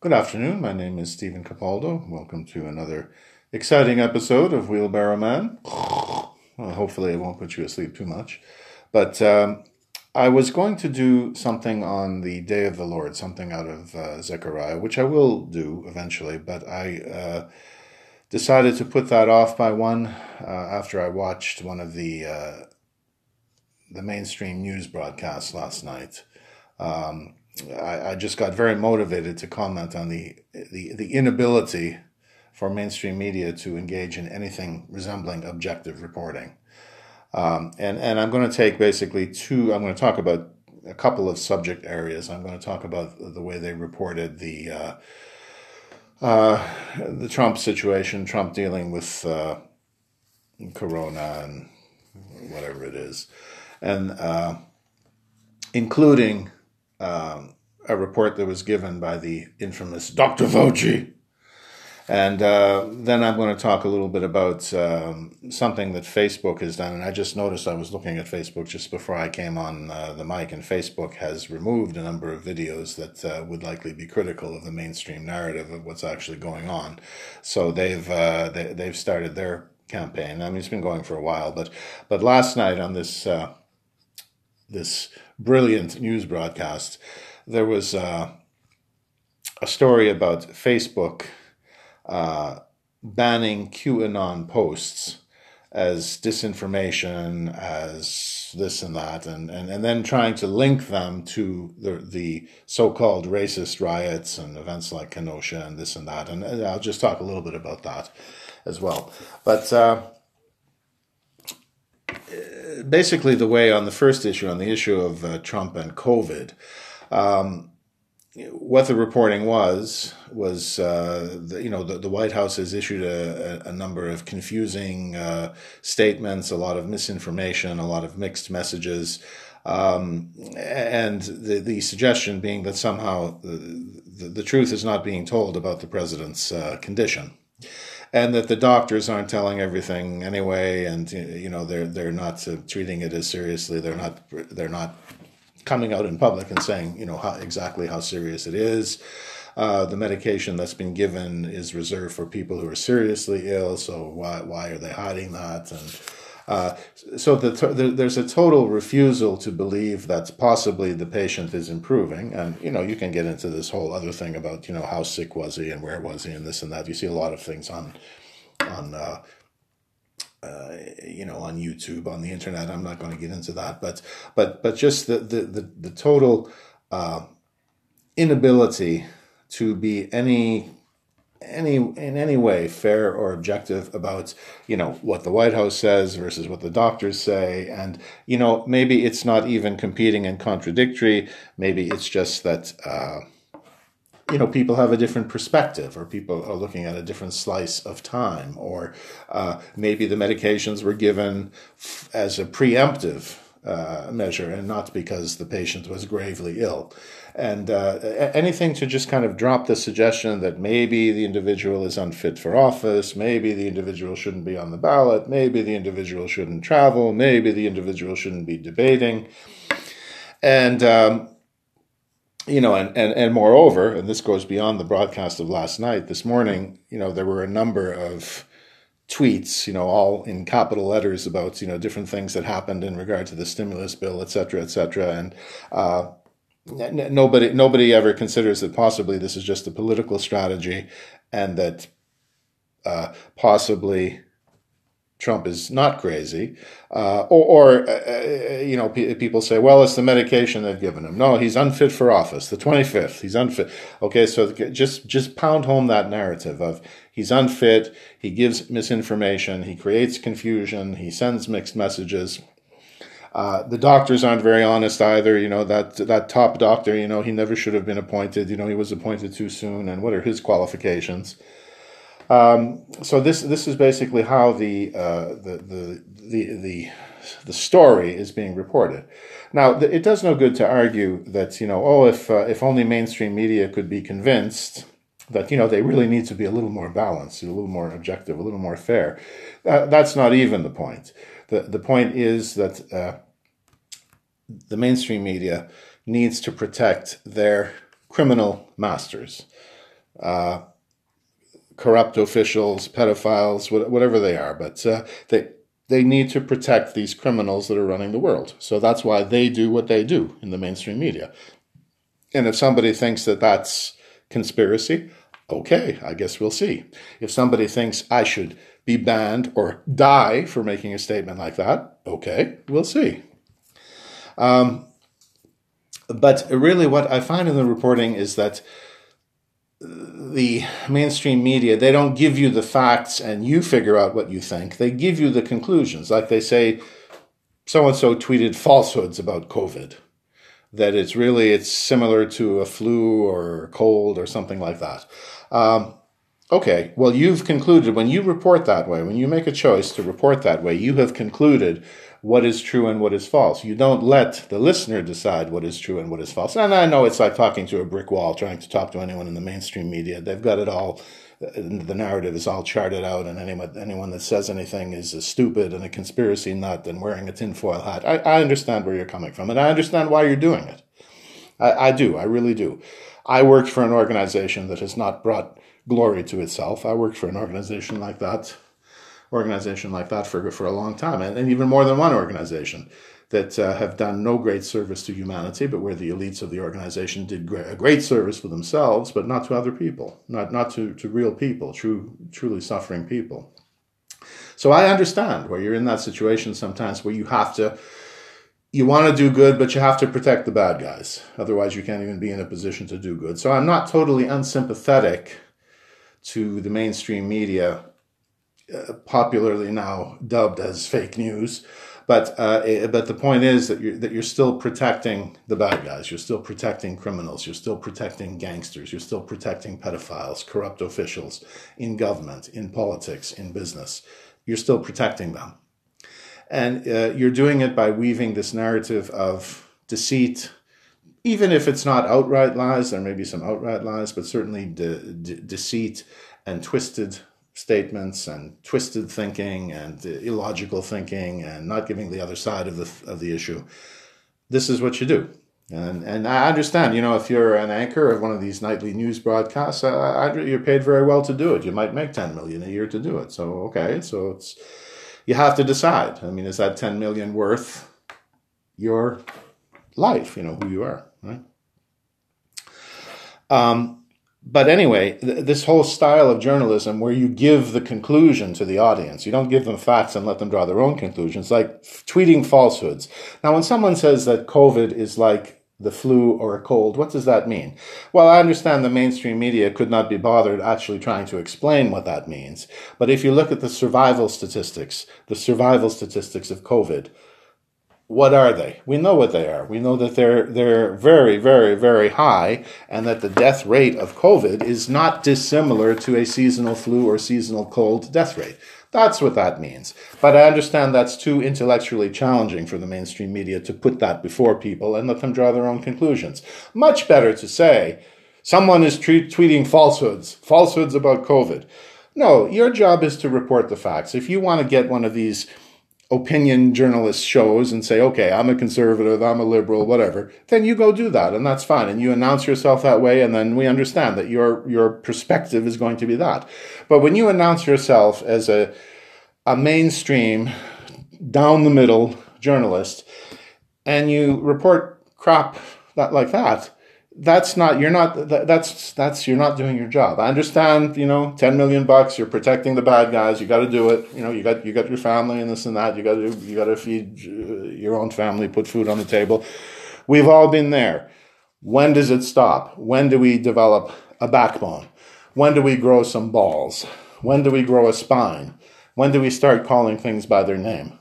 Good afternoon. My name is Stephen Capaldo. Welcome to another exciting episode of Wheelbarrow Man. Well, hopefully, it won't put you asleep too much. But um, I was going to do something on the Day of the Lord, something out of uh, Zechariah, which I will do eventually, but I uh, decided to put that off by one uh, after I watched one of the uh, the mainstream news broadcasts last night. Um, I, I, just got very motivated to comment on the, the the inability for mainstream media to engage in anything resembling objective reporting. Um, and and I'm going to take basically two. I'm going to talk about a couple of subject areas. I'm going to talk about the way they reported the uh, uh, the Trump situation, Trump dealing with uh, Corona and whatever it is, and uh, including um, a report that was given by the infamous Dr. Fauci. And uh, then I'm going to talk a little bit about um, something that Facebook has done. And I just noticed I was looking at Facebook just before I came on uh, the mic, and Facebook has removed a number of videos that uh, would likely be critical of the mainstream narrative of what's actually going on. So they've uh, they, they've started their campaign. I mean, it's been going for a while, but but last night on this uh, this brilliant news broadcast, there was uh, a story about Facebook uh, banning QAnon posts as disinformation, as this and that, and, and, and then trying to link them to the, the so called racist riots and events like Kenosha and this and that. And I'll just talk a little bit about that as well. But uh, basically, the way on the first issue, on the issue of uh, Trump and COVID, um, what the reporting was was uh, the, you know the, the White House has issued a, a number of confusing uh, statements, a lot of misinformation, a lot of mixed messages, um, and the the suggestion being that somehow the, the, the, truth is not being told about the president's uh, condition. And that the doctors aren't telling everything anyway, and you know they're they're not treating it as seriously. They're not they're not coming out in public and saying, you know, how, exactly how serious it is. Uh, the medication that's been given is reserved for people who are seriously ill. So why why are they hiding that? And uh, so the, the, there's a total refusal to believe that possibly the patient is improving. And you know you can get into this whole other thing about you know how sick was he and where was he and this and that. You see a lot of things on on uh, uh, you know, on YouTube, on the internet. I'm not going to get into that, but but but just the the the, the total uh, inability to be any any in any way fair or objective about you know what the White House says versus what the doctors say, and you know maybe it's not even competing and contradictory. Maybe it's just that. Uh, you know, people have a different perspective, or people are looking at a different slice of time, or uh, maybe the medications were given f- as a preemptive uh, measure and not because the patient was gravely ill. And uh, anything to just kind of drop the suggestion that maybe the individual is unfit for office, maybe the individual shouldn't be on the ballot, maybe the individual shouldn't travel, maybe the individual shouldn't be debating. And um, you know, and, and, and moreover, and this goes beyond the broadcast of last night, this morning, you know, there were a number of tweets, you know, all in capital letters about, you know, different things that happened in regard to the stimulus bill, et cetera, et cetera. And, uh, nobody, nobody ever considers that possibly this is just a political strategy and that, uh, possibly Trump is not crazy, uh, or, or uh, uh, you know, p- people say, well, it's the medication they've given him. No, he's unfit for office. The twenty fifth, he's unfit. Okay, so just just pound home that narrative of he's unfit. He gives misinformation. He creates confusion. He sends mixed messages. Uh, the doctors aren't very honest either. You know that that top doctor. You know he never should have been appointed. You know he was appointed too soon. And what are his qualifications? Um, so this this is basically how the, uh, the, the the the the story is being reported. Now, it does no good to argue that you know, oh, if uh, if only mainstream media could be convinced that you know they really need to be a little more balanced, a little more objective, a little more fair. Uh, that's not even the point. The The point is that uh, the mainstream media needs to protect their criminal masters uh, corrupt officials, pedophiles, whatever they are. But uh, they they need to protect these criminals that are running the world. So that's why they do what they do in the mainstream media. And if somebody thinks that that's conspiracy, okay, I guess we'll see. If somebody thinks I should be banned or die for making a statement like that, okay, we'll see. Um, but really, what I find in the reporting is that the mainstream media, they don't give you the facts and you figure out what you think. They give you the conclusions. Like they say, so and so tweeted falsehoods about COVID. That it's really it's similar to a flu or cold or something like that. Um, okay, well you've concluded when you report that way, when you make a choice to report that way, you have concluded what is true and what is false. You don't let the listener decide what is true and what is false. And I know it's like talking to a brick wall, trying to talk to anyone in the mainstream media. They've got it all. The narrative is all charted out, and anyone anyone that says anything is a stupid and a conspiracy nut and wearing a tinfoil hat. I, I understand where you're coming from, and I understand why you're doing it. I, I do. I really do. I worked for an organization that has not brought glory to itself. I worked for an organization like that organization like that for, for a long time, and, and even more than one organization that uh, have done no great service to humanity, but where the elites of the organization did a great service for themselves, but not to other people, not, not to, to real people, true, truly suffering people. So I understand where you're in that situation sometimes where you have to, you want to do good, but you have to protect the bad guys. Otherwise, you can't even be in a position to do good. So I'm not totally unsympathetic to the mainstream media uh, popularly now dubbed as fake news. But uh, but the point is that you're that you're still protecting the bad guys. You're still protecting criminals. You're still protecting gangsters. You're still protecting pedophiles, corrupt officials in government, in politics, in business. You're still protecting them, and uh, you're doing it by weaving this narrative of deceit, even if it's not outright lies. There may be some outright lies, but certainly de- de- deceit and twisted statements and twisted thinking and illogical thinking and not giving the other side of the of the issue. This is what you do. And and I understand, you know, if you're an anchor of one of these nightly news broadcasts, uh, you're paid very well to do it. You might make 10 million a year to do it. So okay, so it's you have to decide. I mean, is that 10 million worth your life, you know, who you are, right? Um, but anyway, th- this whole style of journalism where you give the conclusion to the audience, you don't give them facts and let them draw their own conclusions, like f- tweeting falsehoods. Now, when someone says that COVID is like the flu or a cold, what does that mean? Well, I understand the mainstream media could not be bothered actually trying to explain what that means. But if you look at the survival statistics, the survival statistics of COVID, what are they? We know what they are. We know that they're they're very, very, very high, and that the death rate of COVID is not dissimilar to a seasonal flu or seasonal cold death rate. That's what that means. But I understand that's too intellectually challenging for the mainstream media to put that before people and let them draw their own conclusions. Much better to say, someone is tweeting falsehoods, falsehoods about COVID. No, your job is to report the facts. If you want to get one of these opinion journalist shows and say, okay, I'm a conservative, I'm a liberal, whatever, then you go do that and that's fine. And you announce yourself that way and then we understand that your, your perspective is going to be that. But when you announce yourself as a, a mainstream, down the middle journalist and you report crap that, like that, that's not you're not that's that's you're not doing your job. I understand, you know, 10 million bucks, you're protecting the bad guys, you got to do it. You know, you got you got your family and this and that. You got to you got to feed uh, your own family, put food on the table. We've all been there. When does it stop? When do we develop a backbone? When do we grow some balls? When do we grow a spine? When do we start calling things by their name?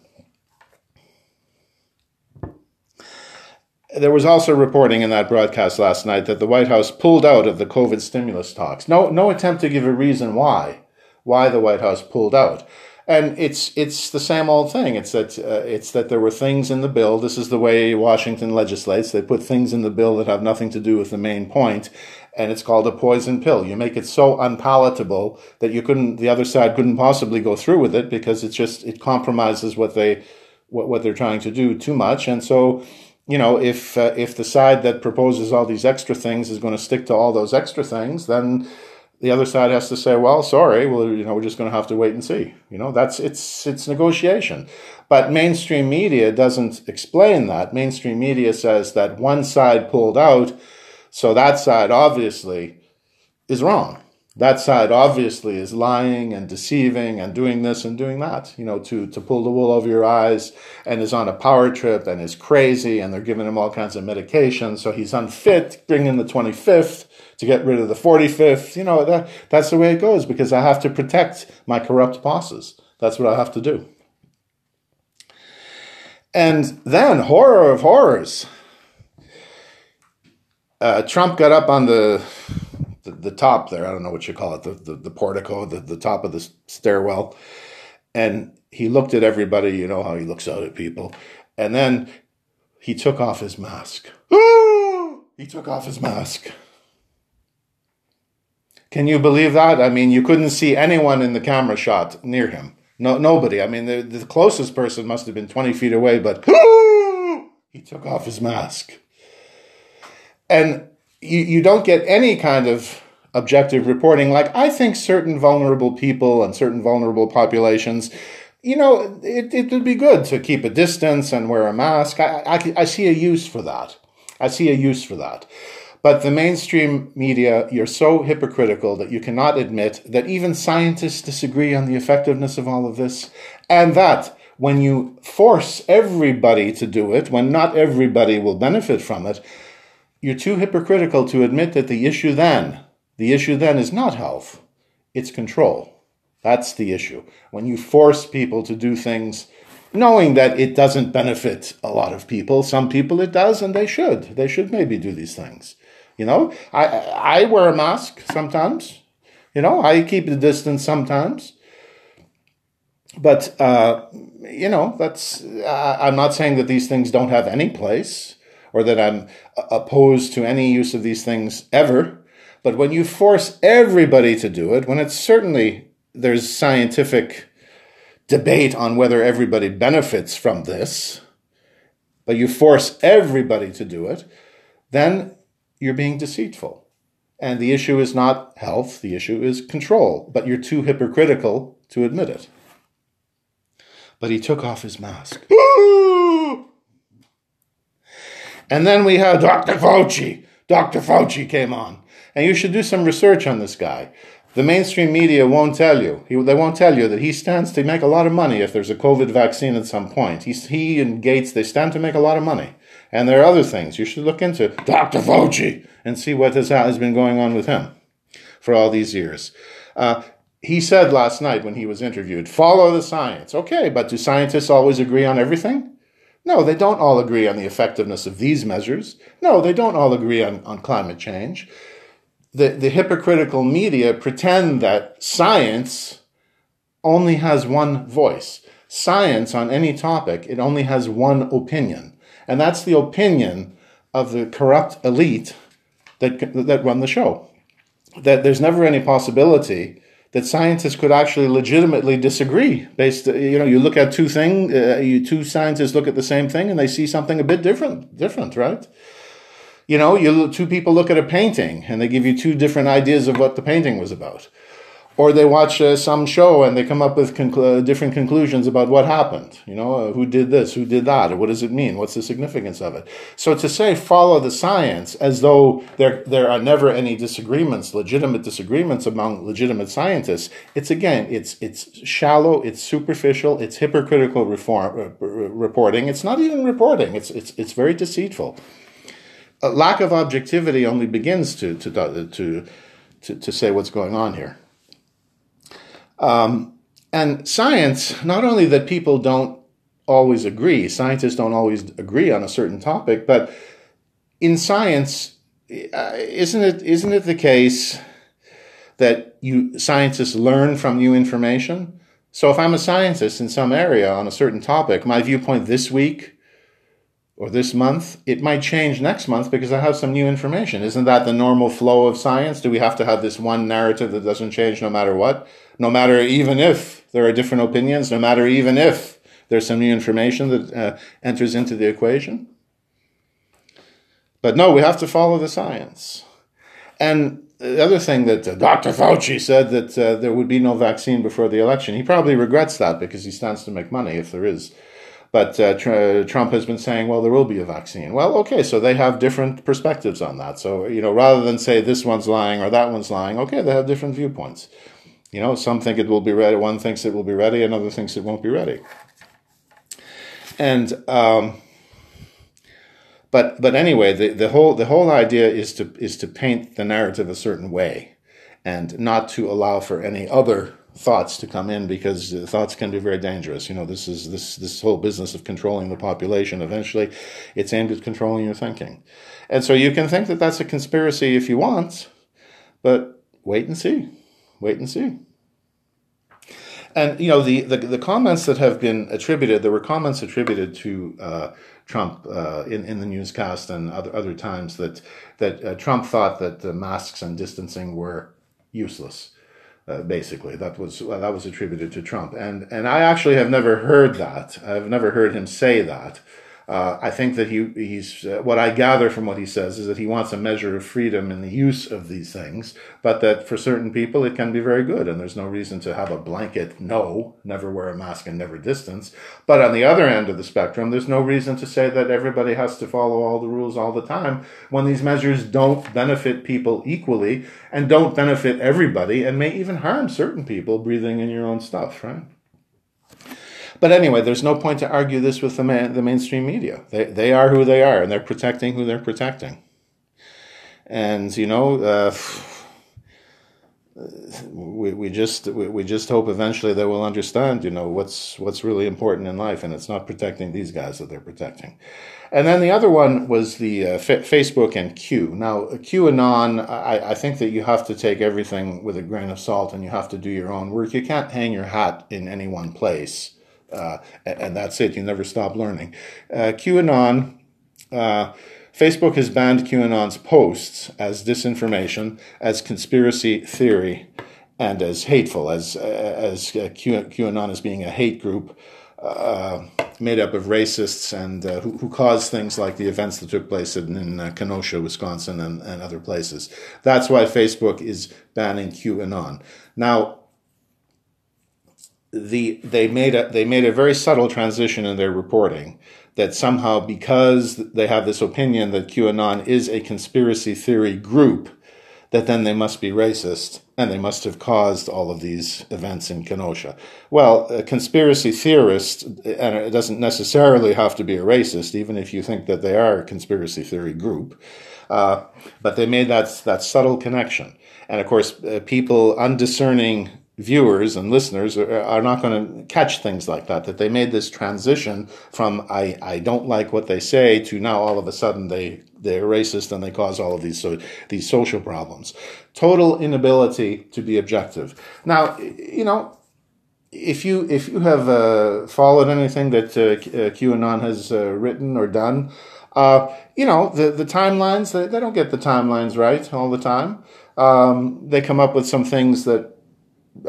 There was also reporting in that broadcast last night that the White House pulled out of the COVID stimulus talks. No, no attempt to give a reason why, why the White House pulled out. And it's it's the same old thing. It's that uh, it's that there were things in the bill. This is the way Washington legislates. They put things in the bill that have nothing to do with the main point, and it's called a poison pill. You make it so unpalatable that you couldn't, the other side couldn't possibly go through with it because it's just it compromises what they what what they're trying to do too much, and so you know, if uh, if the side that proposes all these extra things is going to stick to all those extra things, then the other side has to say, well, sorry, well, you know, we're just going to have to wait and see. You know, that's it's it's negotiation. But mainstream media doesn't explain that. Mainstream media says that one side pulled out, so that side obviously is wrong that side obviously is lying and deceiving and doing this and doing that, you know, to, to pull the wool over your eyes and is on a power trip and is crazy and they're giving him all kinds of medication. So he's unfit, bring in the 25th to get rid of the 45th. You know, that, that's the way it goes because I have to protect my corrupt bosses. That's what I have to do. And then, horror of horrors. Uh, Trump got up on the the, the top there. I don't know what you call it, the, the, the portico, the, the top of the stairwell. And he looked at everybody, you know how he looks out at people. And then he took off his mask. he took off his mask. Can you believe that? I mean, you couldn't see anyone in the camera shot near him. No, nobody. I mean, the, the closest person must have been 20 feet away, but he took off his mask. And you, you don't get any kind of objective reporting. Like, I think certain vulnerable people and certain vulnerable populations, you know, it, it would be good to keep a distance and wear a mask. I, I, I see a use for that. I see a use for that. But the mainstream media, you're so hypocritical that you cannot admit that even scientists disagree on the effectiveness of all of this, and that when you force everybody to do it, when not everybody will benefit from it, you're too hypocritical to admit that the issue then, the issue then is not health, it's control. That's the issue. When you force people to do things knowing that it doesn't benefit a lot of people, some people it does and they should. They should maybe do these things. You know, I I wear a mask sometimes. You know, I keep the distance sometimes. But uh, you know, that's uh, I'm not saying that these things don't have any place or that I'm opposed to any use of these things ever. But when you force everybody to do it, when it's certainly there's scientific debate on whether everybody benefits from this, but you force everybody to do it, then you're being deceitful. And the issue is not health, the issue is control, but you're too hypocritical to admit it. But he took off his mask. And then we had Dr. Fauci. Dr. Fauci came on. And you should do some research on this guy. The mainstream media won't tell you. He, they won't tell you that he stands to make a lot of money if there's a COVID vaccine at some point. He's, he and Gates, they stand to make a lot of money. And there are other things you should look into. Dr. Fauci and see what has, has been going on with him for all these years. Uh, he said last night when he was interviewed, follow the science. Okay, but do scientists always agree on everything? No, they don't all agree on the effectiveness of these measures. No, they don't all agree on, on climate change. The, the hypocritical media pretend that science only has one voice. Science on any topic, it only has one opinion. And that's the opinion of the corrupt elite that, that run the show. That there's never any possibility that scientists could actually legitimately disagree based you know you look at two thing uh, you two scientists look at the same thing and they see something a bit different different right? You know you two people look at a painting and they give you two different ideas of what the painting was about or they watch uh, some show and they come up with conclu- different conclusions about what happened. You know, uh, who did this, who did that, what does it mean? What's the significance of it? So to say follow the science as though there there are never any disagreements, legitimate disagreements among legitimate scientists, it's again, it's it's shallow, it's superficial, it's hypocritical reform, uh, reporting. It's not even reporting. It's it's it's very deceitful. A lack of objectivity only begins to to to to, to say what's going on here. Um, and science, not only that people don't always agree, scientists don't always agree on a certain topic, but in science, uh, isn't it isn't it the case that you scientists learn from new information? So if I'm a scientist in some area on a certain topic, my viewpoint this week or this month, it might change next month because I have some new information. Isn't that the normal flow of science? Do we have to have this one narrative that doesn't change no matter what? No matter even if there are different opinions, no matter even if there's some new information that uh, enters into the equation? But no, we have to follow the science. And the other thing that uh, Dr. Fauci said that uh, there would be no vaccine before the election. He probably regrets that because he stands to make money if there is. But uh, tr- Trump has been saying, well, there will be a vaccine. Well, okay, so they have different perspectives on that. So, you know, rather than say this one's lying or that one's lying, okay, they have different viewpoints. You know, some think it will be ready, one thinks it will be ready, another thinks it won't be ready. And, um, but but anyway, the, the whole the whole idea is to is to paint the narrative a certain way, and not to allow for any other thoughts to come in because thoughts can be very dangerous. You know, this is this this whole business of controlling the population. Eventually, it's aimed at controlling your thinking, and so you can think that that's a conspiracy if you want, but wait and see, wait and see. And you know the, the, the comments that have been attributed, there were comments attributed to uh, Trump uh, in in the newscast and other other times that that uh, Trump thought that the masks and distancing were useless. Uh, basically, that was well, that was attributed to Trump, and and I actually have never heard that. I've never heard him say that. Uh, I think that he he's uh, what I gather from what he says is that he wants a measure of freedom in the use of these things, but that for certain people it can be very good, and there's no reason to have a blanket no, never wear a mask and never distance. But on the other end of the spectrum, there's no reason to say that everybody has to follow all the rules all the time when these measures don't benefit people equally and don't benefit everybody and may even harm certain people breathing in your own stuff, right? But anyway, there's no point to argue this with the, the mainstream media. They, they are who they are, and they're protecting who they're protecting. And, you know, uh, we, we just we, we just hope eventually they will understand you know what's what's really important in life and it's not protecting these guys that they're protecting and then the other one was the uh, F- Facebook and Q. Now, QAnon, I, I think that you have to take everything with a grain of salt and you have to do your own work. You can't hang your hat in any one place uh, and that's it. You never stop learning. Uh, QAnon. Uh, Facebook has banned QAnon's posts as disinformation, as conspiracy theory, and as hateful, as as uh, Q, QAnon as being a hate group uh, made up of racists and uh, who, who caused things like the events that took place in, in uh, Kenosha, Wisconsin, and, and other places. That's why Facebook is banning QAnon. Now, the they made a they made a very subtle transition in their reporting that somehow because they have this opinion that QAnon is a conspiracy theory group that then they must be racist and they must have caused all of these events in Kenosha. Well, a conspiracy theorist, and it doesn't necessarily have to be a racist, even if you think that they are a conspiracy theory group, uh, but they made that, that subtle connection. And of course, uh, people undiscerning viewers and listeners are, are not going to catch things like that. That they made this transition from I, I don't like what they say to now all of a sudden they they're racist and they cause all of these so these social problems. Total inability to be objective. Now you know. If you if you have uh, followed anything that uh, uh QAnon has uh, written or done, uh, you know the the timelines they, they don't get the timelines right all the time. Um, they come up with some things that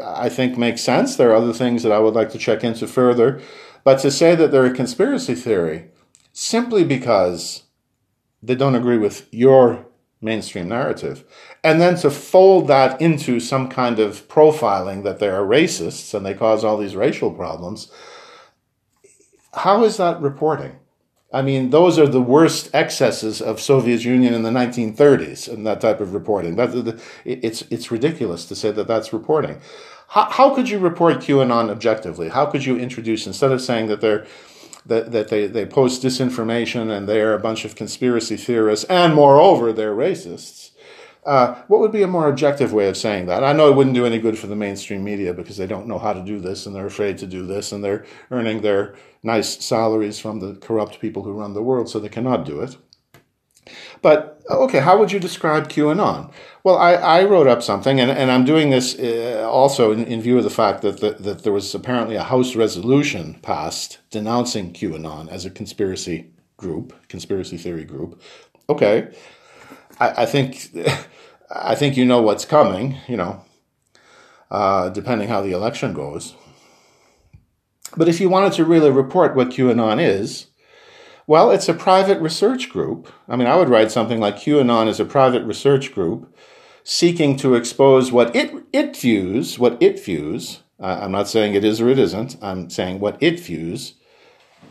I think makes sense. There are other things that I would like to check into further. But to say that they're a conspiracy theory simply because they don't agree with your mainstream narrative, and then to fold that into some kind of profiling that they are racists and they cause all these racial problems, how is that reporting? I mean, those are the worst excesses of Soviet Union in the 1930s and that type of reporting. That, it's, it's ridiculous to say that that's reporting. How, how could you report QAnon objectively? How could you introduce, instead of saying that they're that, that they, they post disinformation and they're a bunch of conspiracy theorists and moreover they're racists, uh, what would be a more objective way of saying that? I know it wouldn't do any good for the mainstream media because they don't know how to do this and they're afraid to do this and they're earning their nice salaries from the corrupt people who run the world, so they cannot do it. But okay, how would you describe QAnon? Well, I, I wrote up something, and, and I'm doing this uh, also in, in view of the fact that, the, that there was apparently a House resolution passed denouncing QAnon as a conspiracy group, conspiracy theory group. Okay, I, I think I think you know what's coming, you know, uh, depending how the election goes. But if you wanted to really report what QAnon is, well, it's a private research group. I mean, I would write something like QAnon is a private research group seeking to expose what it, it views, what it views, I'm not saying it is or it isn't, I'm saying what it views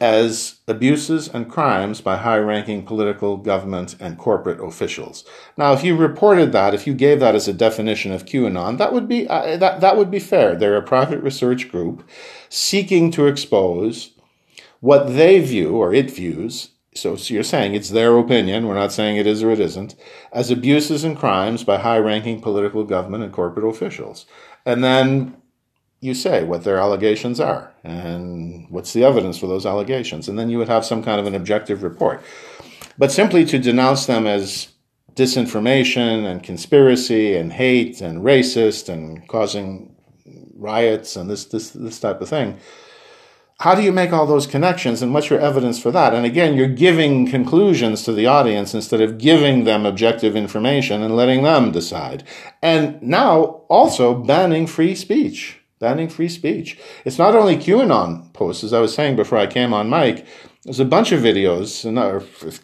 as abuses and crimes by high ranking political, government, and corporate officials. Now, if you reported that, if you gave that as a definition of QAnon, that would be, uh, that, that would be fair. They're a private research group seeking to expose what they view or it views. So, so you're saying it's their opinion, we're not saying it is or it isn't, as abuses and crimes by high ranking political, government, and corporate officials. And then you say what their allegations are and what's the evidence for those allegations. And then you would have some kind of an objective report. But simply to denounce them as disinformation and conspiracy and hate and racist and causing riots and this, this, this type of thing. How do you make all those connections and what's your evidence for that? And again, you're giving conclusions to the audience instead of giving them objective information and letting them decide. And now also banning free speech banning free speech. It's not only QAnon posts, as I was saying before I came on mic. There's a bunch of videos,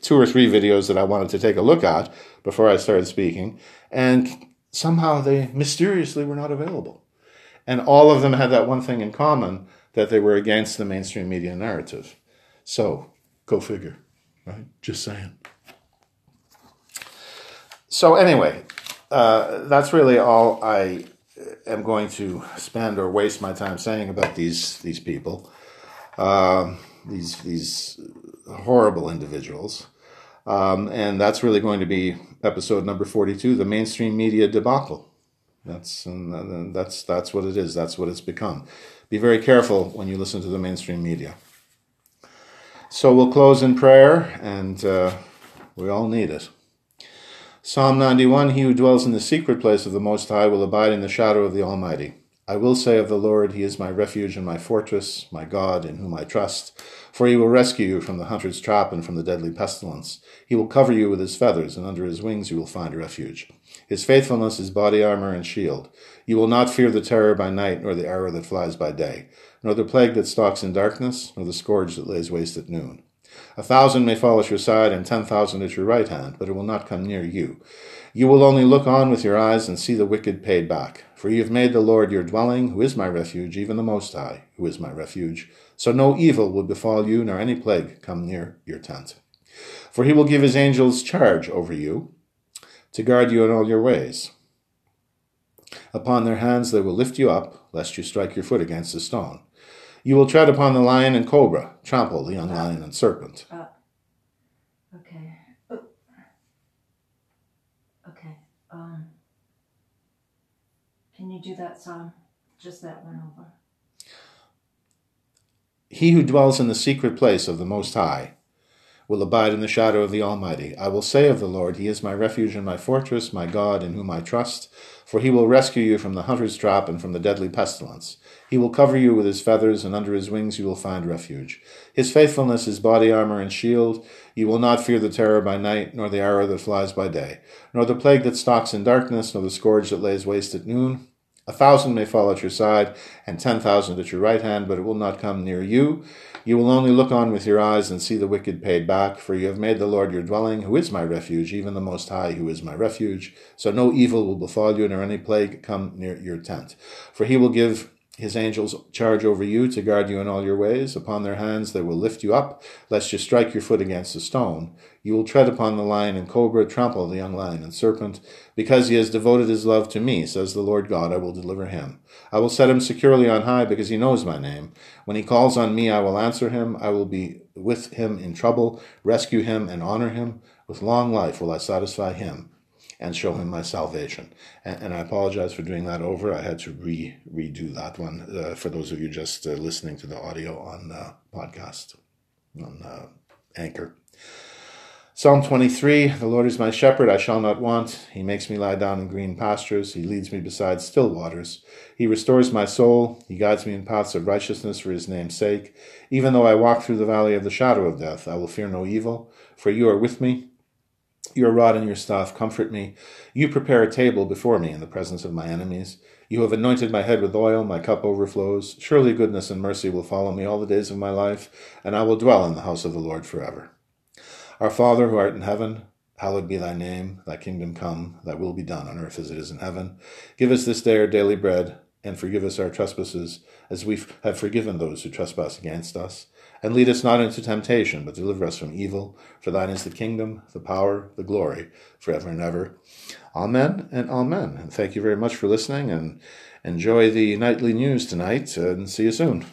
two or three videos that I wanted to take a look at before I started speaking, and somehow they mysteriously were not available. And all of them had that one thing in common that they were against the mainstream media narrative. So, go figure, right? Just saying. So, anyway, uh, that's really all I am going to spend or waste my time saying about these these people, um, these these horrible individuals, um, and that's really going to be episode number forty two, the mainstream media debacle. That's and that's that's what it is. That's what it's become. Be very careful when you listen to the mainstream media. So we'll close in prayer, and uh, we all need it. Psalm 91 He who dwells in the secret place of the Most High will abide in the shadow of the Almighty. I will say of the Lord, He is my refuge and my fortress, my God, in whom I trust. For He will rescue you from the hunter's trap and from the deadly pestilence. He will cover you with His feathers, and under His wings you will find refuge. His faithfulness is body armor and shield. You will not fear the terror by night, nor the arrow that flies by day, nor the plague that stalks in darkness, nor the scourge that lays waste at noon. A thousand may fall at your side and ten thousand at your right hand, but it will not come near you. You will only look on with your eyes and see the wicked paid back. For you have made the Lord your dwelling, who is my refuge, even the Most High, who is my refuge. So no evil will befall you, nor any plague come near your tent. For he will give his angels charge over you, to guard you in all your ways. Upon their hands they will lift you up, lest you strike your foot against a stone. You will tread upon the lion and cobra, trample the young uh, lion and serpent. Uh, okay. Oh. Okay. Um, can you do that song? Just that one over. He who dwells in the secret place of the Most High will abide in the shadow of the Almighty. I will say of the Lord, He is my refuge and my fortress, my God, in whom I trust, for He will rescue you from the hunter's trap and from the deadly pestilence. He will cover you with his feathers, and under his wings you will find refuge. His faithfulness is body armor and shield. You will not fear the terror by night, nor the arrow that flies by day, nor the plague that stalks in darkness, nor the scourge that lays waste at noon. A thousand may fall at your side, and ten thousand at your right hand, but it will not come near you. You will only look on with your eyes and see the wicked paid back, for you have made the Lord your dwelling, who is my refuge, even the Most High, who is my refuge. So no evil will befall you, nor any plague come near your tent. For he will give his angels charge over you to guard you in all your ways. Upon their hands they will lift you up, lest you strike your foot against a stone. You will tread upon the lion and cobra, trample the young lion and serpent. Because he has devoted his love to me, says the Lord God, I will deliver him. I will set him securely on high, because he knows my name. When he calls on me, I will answer him. I will be with him in trouble, rescue him, and honor him. With long life will I satisfy him and show him my salvation. And, and, I apologize for doing that over. I had to re redo that one uh, for those of you just uh, listening to the audio on uh, podcast on Anchor. Psalm 23 The Lord is my shepherd, I shall not want. He makes me lie down in green pastures. He leads me beside still waters. He restores my soul. He guides me in paths of righteousness for his name's sake. Even though I walk through the valley of the shadow of death, I will fear no evil, for you are with me. Your rod and your staff comfort me. You prepare a table before me in the presence of my enemies. You have anointed my head with oil, my cup overflows. Surely goodness and mercy will follow me all the days of my life, and I will dwell in the house of the Lord forever. Our Father who art in heaven, Hallowed be thy name, thy kingdom come, thy will be done on earth as it is in heaven. Give us this day our daily bread, and forgive us our trespasses, as we have forgiven those who trespass against us. And lead us not into temptation, but deliver us from evil. For thine is the kingdom, the power, the glory, forever and ever. Amen and amen. And thank you very much for listening, and enjoy the nightly news tonight, and see you soon.